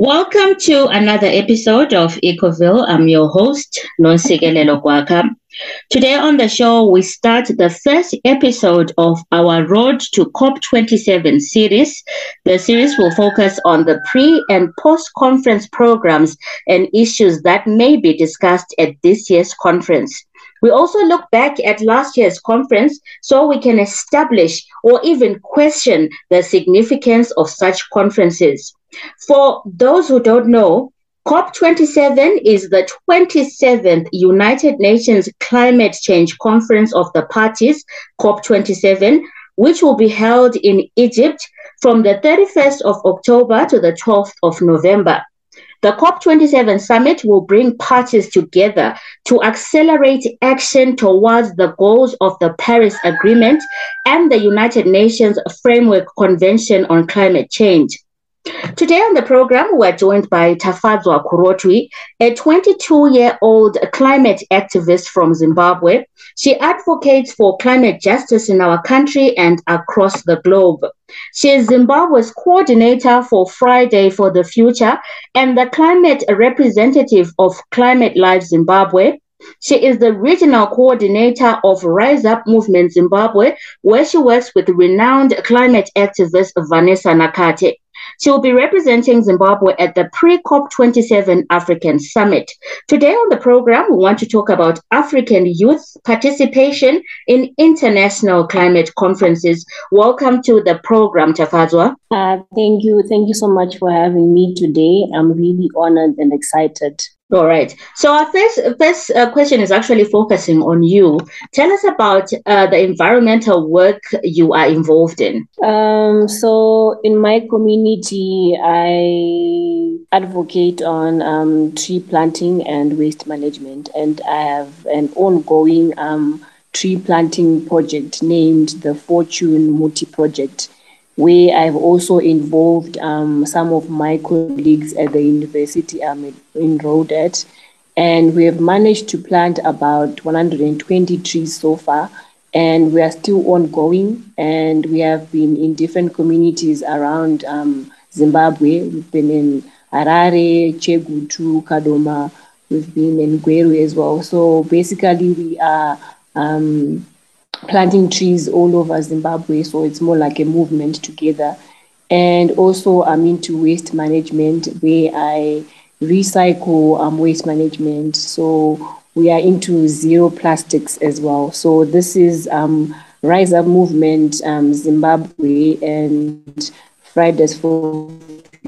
Welcome to another episode of Ecoville. I'm your host, Nonsikelelo Kwaka. Today on the show, we start the first episode of our Road to COP27 series. The series will focus on the pre and post conference programs and issues that may be discussed at this year's conference. We also look back at last year's conference so we can establish or even question the significance of such conferences. For those who don't know, COP27 is the 27th United Nations Climate Change Conference of the Parties, COP27, which will be held in Egypt from the 31st of October to the 12th of November. The COP27 summit will bring parties together to accelerate action towards the goals of the Paris Agreement and the United Nations Framework Convention on Climate Change. Today on the program, we're joined by Tafadzwa Kurotwi, a 22 year old climate activist from Zimbabwe. She advocates for climate justice in our country and across the globe. She is Zimbabwe's coordinator for Friday for the Future and the climate representative of Climate Life Zimbabwe. She is the regional coordinator of Rise Up Movement Zimbabwe, where she works with renowned climate activist Vanessa Nakate. She will be representing Zimbabwe at the pre COP27 African Summit. Today on the program, we want to talk about African youth participation in international climate conferences. Welcome to the program, Tafadzwa. Uh, thank you. Thank you so much for having me today. I'm really honored and excited. All right. So our first first uh, question is actually focusing on you. Tell us about uh, the environmental work you are involved in. Um, so in my community, I advocate on um, tree planting and waste management, and I have an ongoing um, tree planting project named the Fortune Muti Project where I've also involved um, some of my colleagues at the university I'm enrolled at. And we have managed to plant about 120 trees so far. And we are still ongoing. And we have been in different communities around um, Zimbabwe. We've been in Harare, Chegutu, Kadoma. We've been in Gweru as well. So basically, we are um, planting trees all over Zimbabwe. So it's more like a movement together. And also, I'm into waste management where I recycle um, waste management. So we are into zero plastics as well. So this is um, Rise Up Movement um, Zimbabwe and Fridays for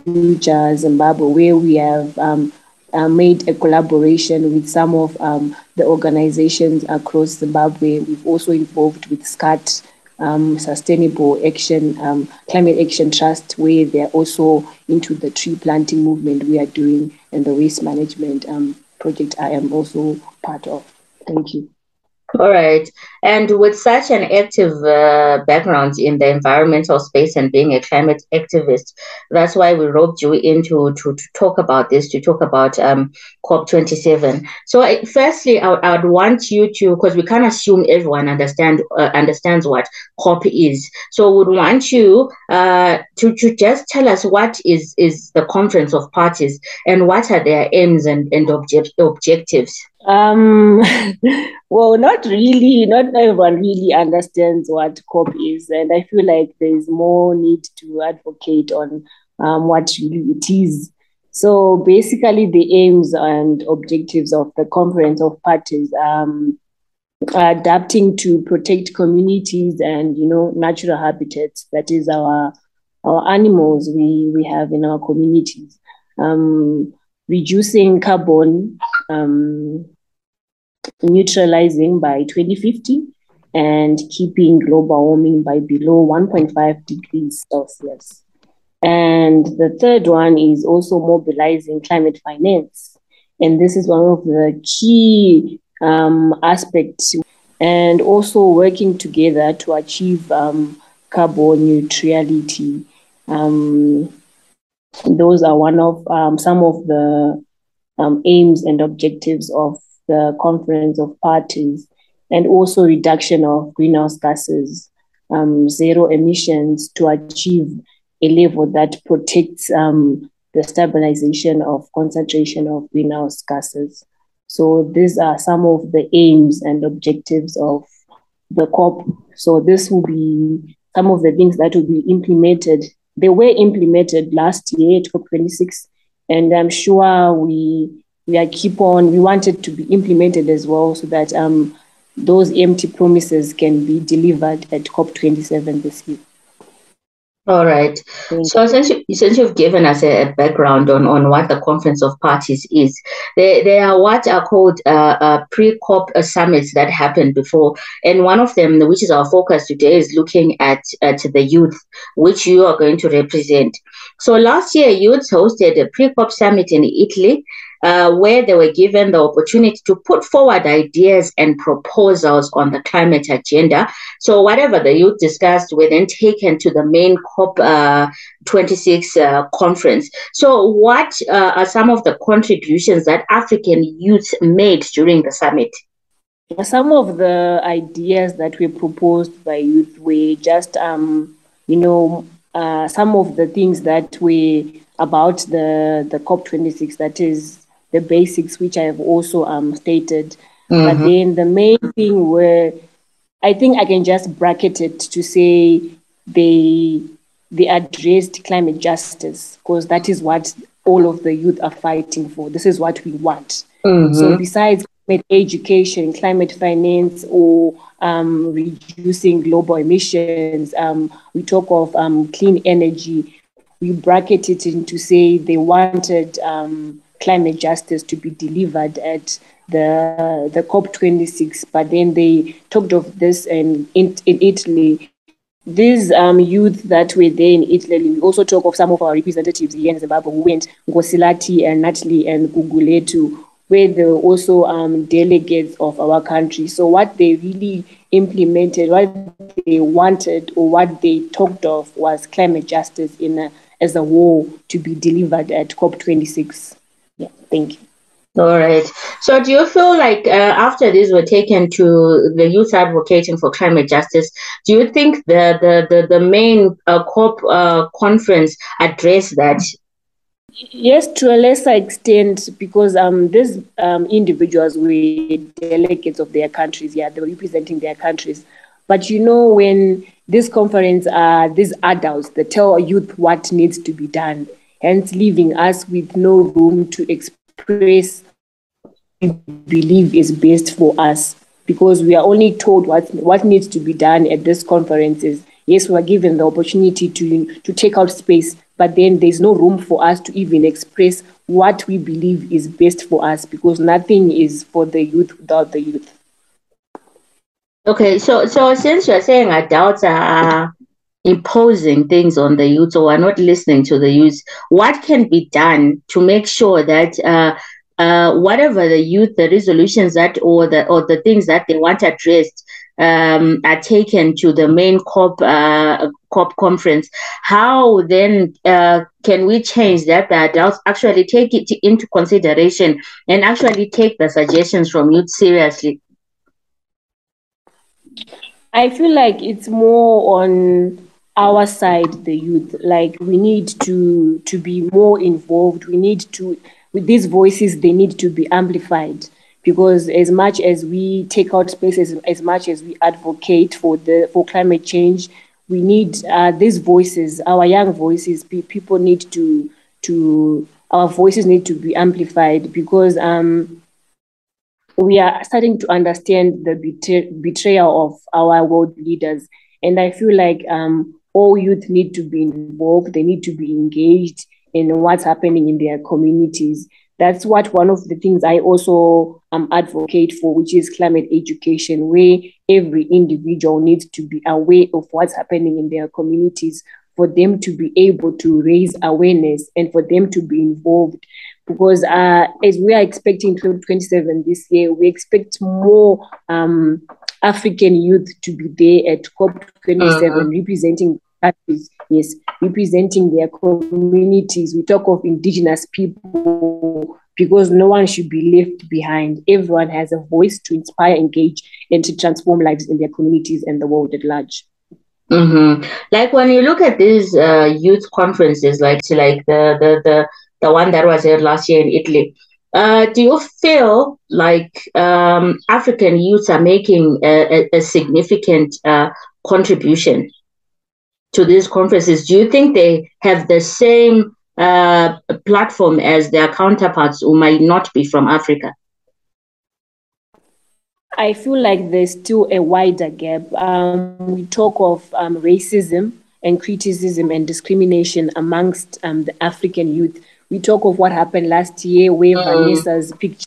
Future Zimbabwe, where we have um, uh, made a collaboration with some of um, the organizations across Zimbabwe. We've also involved with SCAT, um, Sustainable Action, um, Climate Action Trust, where they're also into the tree planting movement we are doing and the waste management um, project I am also part of. Thank you. All right. And with such an active uh, background in the environmental space and being a climate activist, that's why we roped you into to, to talk about this, to talk about um, COP27. So, I, firstly, I, I would want you to, because we can't assume everyone understand uh, understands what COP is. So, would want you uh, to, to just tell us what is, is the Conference of Parties and what are their aims and, and object, objectives. Um, well, not really. Not everyone really understands what COP is, and I feel like there is more need to advocate on um, what really it is. So basically, the aims and objectives of the Conference of Parties um, adapting to protect communities and you know natural habitats. That is our our animals we we have in our communities. Um, reducing carbon um, neutralizing by 2050 and keeping global warming by below 1.5 degrees Celsius. And the third one is also mobilizing climate finance. And this is one of the key um, aspects, and also working together to achieve um, carbon neutrality. Um, those are one of um, some of the um, aims and objectives of the Conference of Parties, and also reduction of greenhouse gases, um, zero emissions to achieve a level that protects um, the stabilization of concentration of greenhouse gases. So these are some of the aims and objectives of the COP. So this will be some of the things that will be implemented. They were implemented last year at COP26, and I'm sure we we are keep on. We want it to be implemented as well, so that um, those empty promises can be delivered at COP27 this year. All right. So since, you, since you've given us a, a, background on, on what the Conference of Parties is, there, there are what are called uh, uh, pre-COP summits that happened before. And one of them, which is our focus today, is looking at, at the youth, which you are going to represent. So last year, youth hosted a pre-COP summit in Italy uh, where they were given the opportunity to put forward ideas and proposals on the climate agenda. So whatever the youth discussed were then taken to the main COP26 uh, uh, conference. So what uh, are some of the contributions that African youth made during the summit? Some of the ideas that were proposed by youth were just, um, you know, some of the things that were about the the COP26, that is the basics, which I have also um, stated. Mm-hmm. But then the main thing where I think I can just bracket it to say they they addressed climate justice because that is what all of the youth are fighting for. This is what we want. Mm-hmm. So besides climate education, climate finance, or um, reducing global emissions, um, we talk of um, clean energy. We bracket it into say they wanted um, climate justice to be delivered at the the COP26, but then they talked of this in, in, in Italy. These um, youth that were there in Italy, we also talk of some of our representatives here in Zimbabwe who went, Ngosilati and Natalie and Gugulethu, where they were also um, delegates of our country. So what they really implemented, what they wanted or what they talked of was climate justice in a, as a whole to be delivered at COP26. Yeah, thank you. All right. So, do you feel like uh, after these were taken to the youth advocating for climate justice, do you think the the the, the main uh, COP uh, conference addressed that? Yes, to a lesser extent, because um, these um, individuals were delegates of their countries. Yeah, they were representing their countries. But you know, when this conference are these adults they tell youth what needs to be done hence leaving us with no room to express what we believe is best for us because we are only told what, what needs to be done at these conferences. Yes, we are given the opportunity to, to take out space, but then there's no room for us to even express what we believe is best for us because nothing is for the youth without the youth. Okay, so so since you're saying adults are imposing things on the youth or are not listening to the youth, what can be done to make sure that uh, uh, whatever the youth, the resolutions that or the or the things that they want addressed um, are taken to the main COP uh, COP conference. How then uh, can we change that? The adults actually take it into consideration and actually take the suggestions from youth seriously. I feel like it's more on our side, the youth. Like we need to to be more involved. We need to with these voices, they need to be amplified because as much as we take out spaces, as much as we advocate for the for climate change, we need uh, these voices, our young voices. People need to to our voices need to be amplified because um, we are starting to understand the betray- betrayal of our world leaders, and I feel like um, all youth need to be involved, they need to be engaged in what's happening in their communities. That's what one of the things I also um, advocate for, which is climate education, where every individual needs to be aware of what's happening in their communities for them to be able to raise awareness and for them to be involved. Because uh, as we are expecting 2027 this year, we expect more um, African youth to be there at COP27 uh-huh. representing countries, yes, representing their communities. We talk of indigenous people because no one should be left behind. Everyone has a voice to inspire, engage, and to transform lives in their communities and the world at large. Mm-hmm. Like when you look at these uh, youth conferences, like like the, the the the one that was held last year in Italy, uh, do you feel like um, African youths are making a, a, a significant uh, contribution to these conferences? Do you think they have the same uh, platform as their counterparts who might not be from Africa? I feel like there's still a wider gap. Um, we talk of um, racism and criticism and discrimination amongst um, the African youth. We talk of what happened last year where mm. Vanessa's picture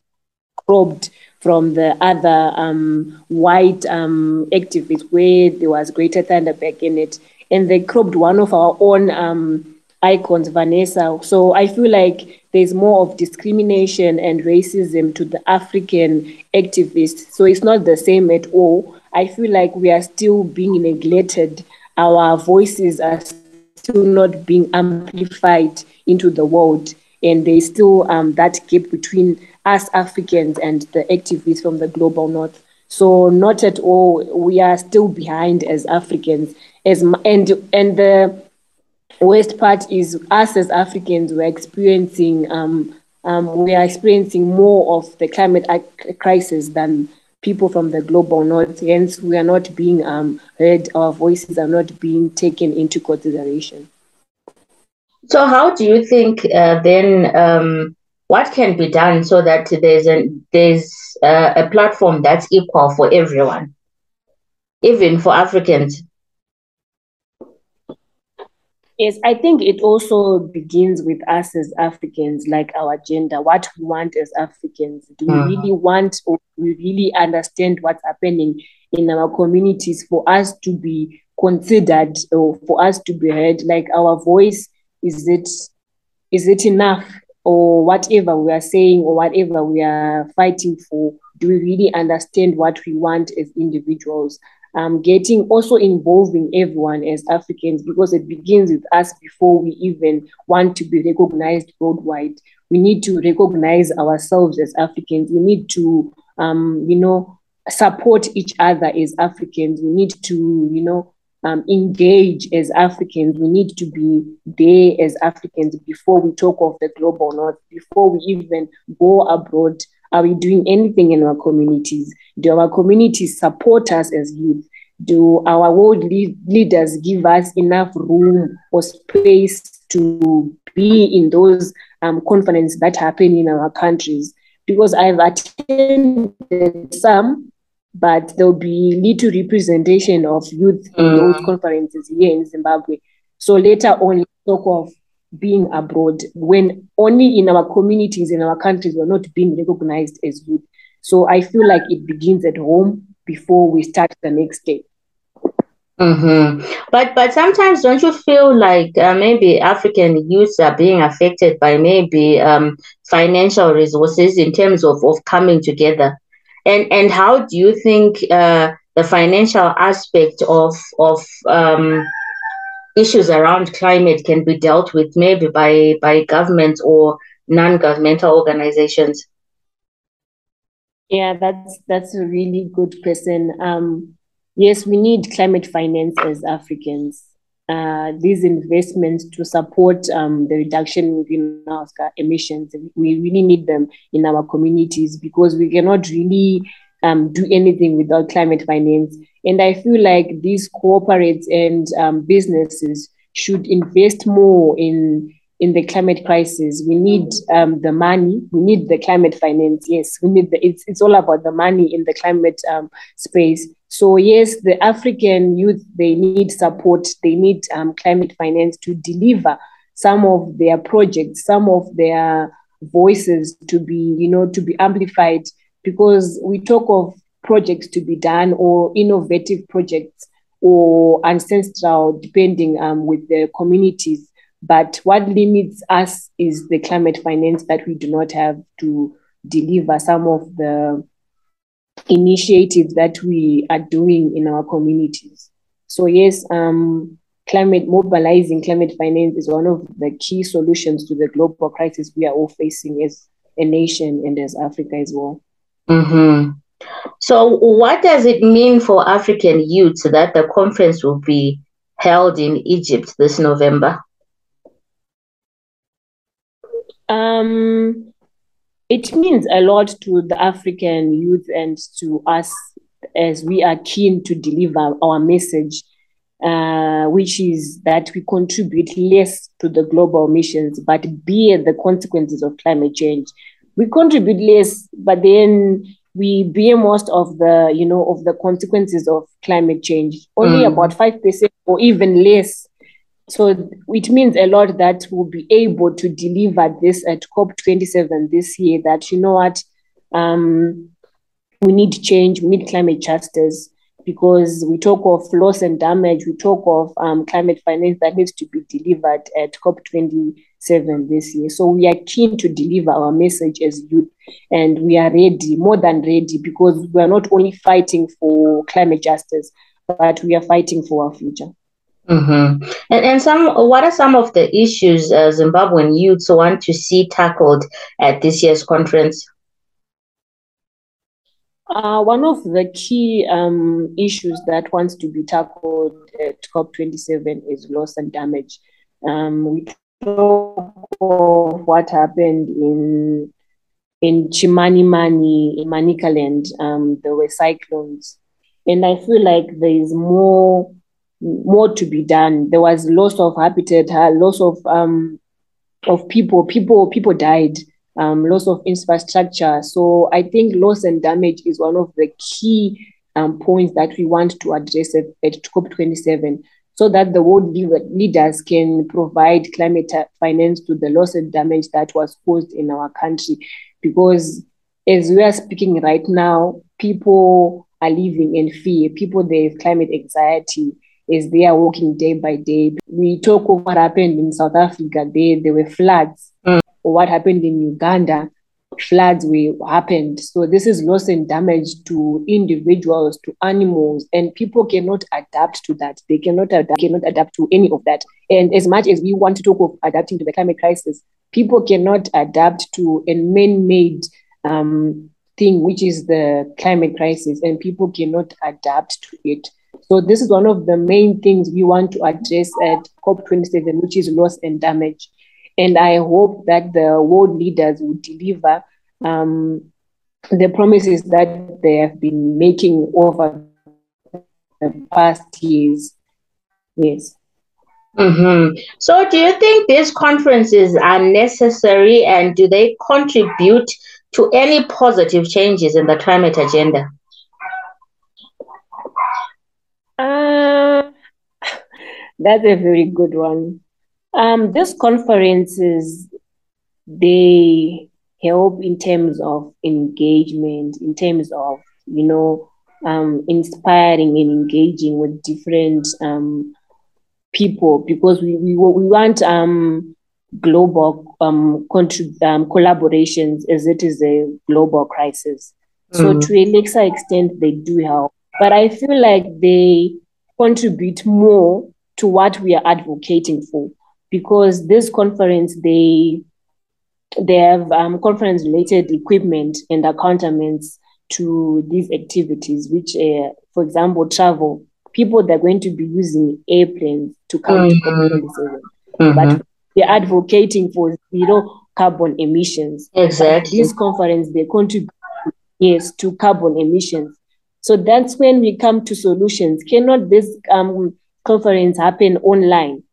cropped from the other um, white um, activists where there was Greta Thunberg in it. And they cropped one of our own um, icons, Vanessa. So I feel like there's more of discrimination and racism to the African activists. So it's not the same at all. I feel like we are still being neglected. Our voices are still not being amplified into the world. And there's still um, that gap between us Africans and the activists from the global north. So not at all. We are still behind as Africans. As and and the worst part is us as Africans, we're experiencing um, um, we are experiencing more of the climate crisis than people from the global north. Hence, we are not being um, heard. Our voices are not being taken into consideration. So, how do you think uh, then? Um, what can be done so that there's a there's uh, a platform that's equal for everyone, even for Africans? Yes, I think it also begins with us as Africans, like our gender, what we want as Africans. Do we really want or do we really understand what's happening in our communities for us to be considered or for us to be heard? Like our voice, is it is it enough? Or whatever we are saying or whatever we are fighting for, do we really understand what we want as individuals? um, getting also involving everyone as Africans because it begins with us before we even want to be recognized worldwide. We need to recognize ourselves as Africans. We need to, um, you know, support each other as Africans. We need to, you know, um, engage as Africans. We need to be there as Africans before we talk of the global north, before we even go abroad are we doing anything in our communities? Do our communities support us as youth? Do our world lead- leaders give us enough room or space to be in those um, conferences that happen in our countries? Because I've attended some, but there'll be little representation of youth in mm. those conferences here in Zimbabwe. So later on, talk of being abroad when only in our communities, in our countries, we're not being recognized as youth. So I feel like it begins at home before we start the next step. Mm-hmm. But but sometimes don't you feel like uh, maybe African youths are being affected by maybe um, financial resources in terms of, of coming together, and and how do you think uh, the financial aspect of of um, issues around climate can be dealt with maybe by by governments or non-governmental organizations? Yeah that's that's a really good question. Um, yes we need climate finance as africans uh, these investments to support um, the reduction in greenhouse emissions we really need them in our communities because we cannot really um, do anything without climate finance. And I feel like these corporates and um, businesses should invest more in in the climate crisis. We need um, the money. We need the climate finance. Yes, we need the. It's it's all about the money in the climate um, space. So yes, the African youth they need support. They need um, climate finance to deliver some of their projects, some of their voices to be you know to be amplified because we talk of projects to be done or innovative projects or ancestral, depending um, with the communities. But what limits us is the climate finance that we do not have to deliver some of the initiatives that we are doing in our communities. So yes, um, climate mobilizing climate finance is one of the key solutions to the global crisis we are all facing as a nation and as Africa as well. Mm-hmm. So, what does it mean for African youths that the conference will be held in Egypt this November? Um, it means a lot to the African youth and to us as we are keen to deliver our message, uh, which is that we contribute less to the global missions, but bear the consequences of climate change. We contribute less, but then we bear most of the, you know, of the consequences of climate change. Only mm. about five percent or even less so it means a lot that we'll be able to deliver this at COP27 this year that, you know what, um, we need change, we need climate justice because we talk of loss and damage, we talk of um, climate finance that needs to be delivered at COP27 this year. So we are keen to deliver our message as youth and we are ready, more than ready, because we are not only fighting for climate justice, but we are fighting for our future. Mm-hmm. And and some what are some of the issues uh, Zimbabwean youths want to see tackled at this year's conference? Uh, one of the key um, issues that wants to be tackled at COP27 is loss and damage. Um, we talk of what happened in in Chimanimani, in Manicaland. Um, there were cyclones, and I feel like there is more more to be done. There was loss of habitat, uh, loss of um, of people. People people died. Um, loss of infrastructure. So I think loss and damage is one of the key um, points that we want to address at, at COP27 so that the world leaders can provide climate finance to the loss and damage that was caused in our country. Because as we are speaking right now, people are living in fear. People, they have climate anxiety as they are walking day by day. We talk of what happened in South Africa. There, there were floods. Mm. Or what happened in Uganda, floods were happened. So this is loss and damage to individuals, to animals, and people cannot adapt to that. They cannot adapt, cannot adapt to any of that. And as much as we want to talk of adapting to the climate crisis, people cannot adapt to a man-made um, thing, which is the climate crisis, and people cannot adapt to it. So this is one of the main things we want to address at COP27, which is loss and damage. And I hope that the world leaders will deliver um, the promises that they have been making over the past years. Yes. Mm-hmm. So, do you think these conferences are necessary and do they contribute to any positive changes in the climate agenda? Uh, that's a very good one. Um, these conferences, they help in terms of engagement, in terms of, you know, um, inspiring and engaging with different um, people because we, we, we want um, global um, contrib- um, collaborations as it is a global crisis. Mm. So to a lesser extent, they do help but I feel like they contribute more to what we are advocating for because this conference they they have um, conference related equipment and accountments to these activities which uh, for example travel people that are going to be using airplanes to come mm-hmm. to COP27 mm-hmm. but they're advocating for zero carbon emissions exactly this conference they contribute yes to carbon emissions so that's when we come to solutions. Cannot this um, conference happen online?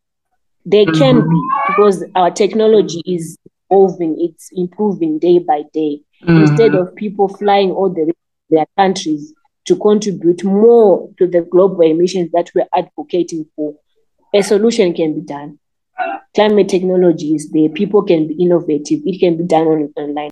They mm-hmm. can be because our technology is evolving, it's improving day by day. Mm-hmm. Instead of people flying all the their countries to contribute more to the global emissions that we're advocating for, a solution can be done. Climate technology is there, people can be innovative, it can be done on, online.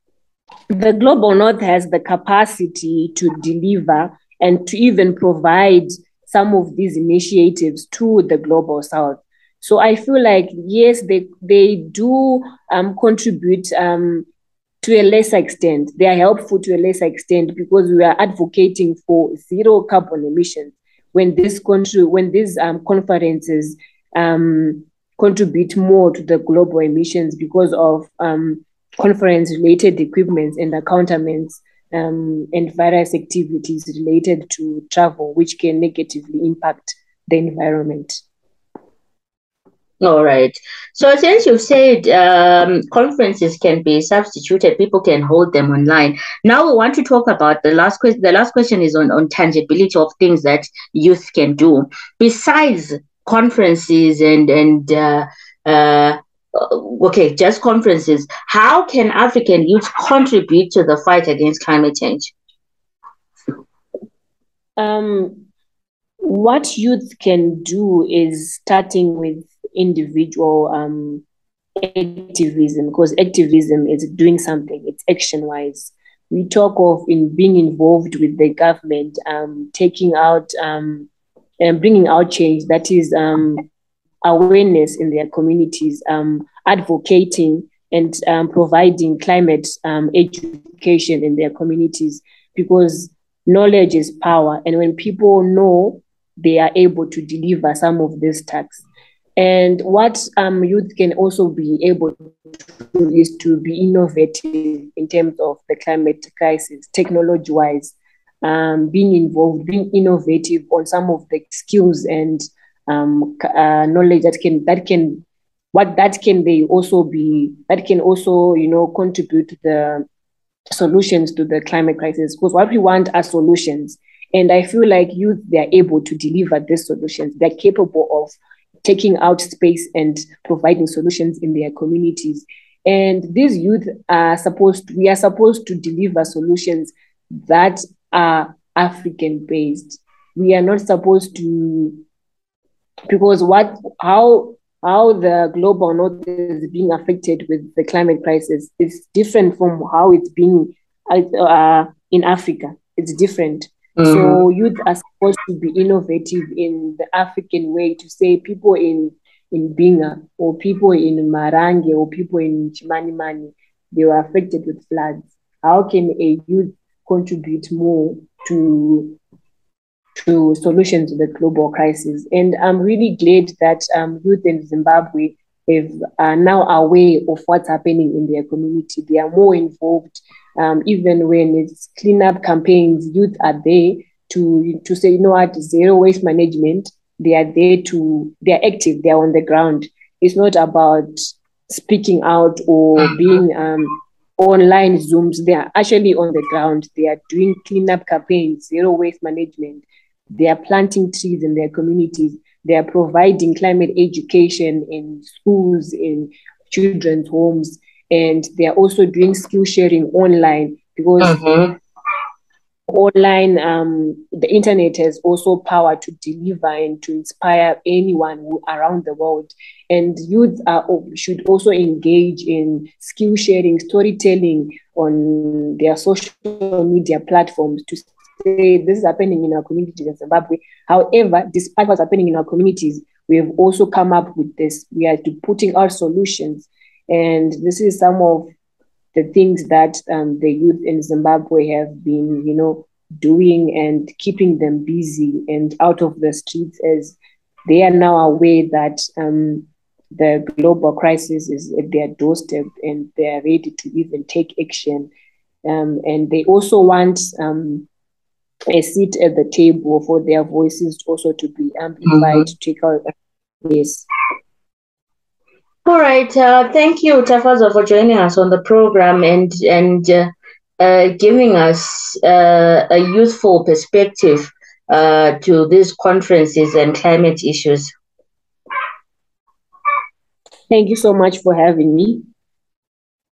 The global north has the capacity to deliver and to even provide some of these initiatives to the global south. So I feel like yes, they they do um, contribute um, to a lesser extent. They are helpful to a lesser extent because we are advocating for zero carbon emissions. When this country, when these um, conferences um, contribute more to the global emissions because of um, conference-related equipment and accountments um, and various activities related to travel, which can negatively impact the environment. All right. So since you've said um, conferences can be substituted, people can hold them online. Now we want to talk about the last question. The last question is on, on tangibility of things that youth can do besides conferences and and uh, uh, okay, just conferences. How can African youth contribute to the fight against climate change? Um, what youth can do is starting with individual um, activism because activism is doing something, it's action wise. We talk of in being involved with the government, um, taking out um, and bringing out change that is um, awareness in their communities, um, advocating and um, providing climate um, education in their communities because knowledge is power. And when people know, they are able to deliver some of these tasks. And what um, youth can also be able to do is to be innovative in terms of the climate crisis, technology wise, um, being involved, being innovative on some of the skills and um, uh, knowledge that can that can what that can they also be that can also you know contribute the solutions to the climate crisis because what we want are solutions and i feel like youth they are able to deliver these solutions they're capable of taking out space and providing solutions in their communities. And these youth are supposed, we are supposed to deliver solutions that are African based. We are not supposed to, because what, how, how the global north is being affected with the climate crisis is different from how it's being uh, in Africa. It's different. Mm. So youth are supposed to be innovative in the African way to say people in in Binga or people in Marange or people in Chimanimani, they were affected with floods. How can a youth contribute more to to solutions to the global crisis? And I'm really glad that um, youth in Zimbabwe have, are now aware of what's happening in their community. They are more involved um, even when it's cleanup campaigns, youth are there to to say, you know what, zero waste management. They are there to they are active. They are on the ground. It's not about speaking out or mm-hmm. being um, online zooms. They are actually on the ground. They are doing cleanup campaigns, zero waste management. They are planting trees in their communities. They are providing climate education in schools, in children's homes and they are also doing skill sharing online because mm-hmm. online um, the internet has also power to deliver and to inspire anyone who, around the world and youth are, should also engage in skill sharing storytelling on their social media platforms to say this is happening in our communities in zimbabwe. However despite what's happening in our communities we have also come up with this. We are putting our solutions. And this is some of the things that um, the youth in Zimbabwe have been, you know, doing and keeping them busy and out of the streets as they are now aware that um, the global crisis is at their doorstep and they are ready to even take action. Um, and they also want um, a seat at the table for their voices also to be amplified mm-hmm. to take out this. All right. Uh, thank you, Tafadzwa, for joining us on the program and and uh, uh, giving us uh, a useful perspective uh, to these conferences and climate issues. Thank you so much for having me.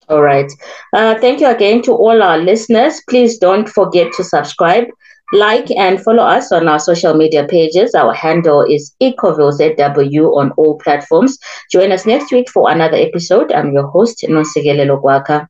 All right. Uh, thank you again to all our listeners. Please don't forget to subscribe like and follow us on our social media pages. Our handle is EcoVilleZW on all platforms. Join us next week for another episode. I'm your host, Nonsigelelo Gwaka.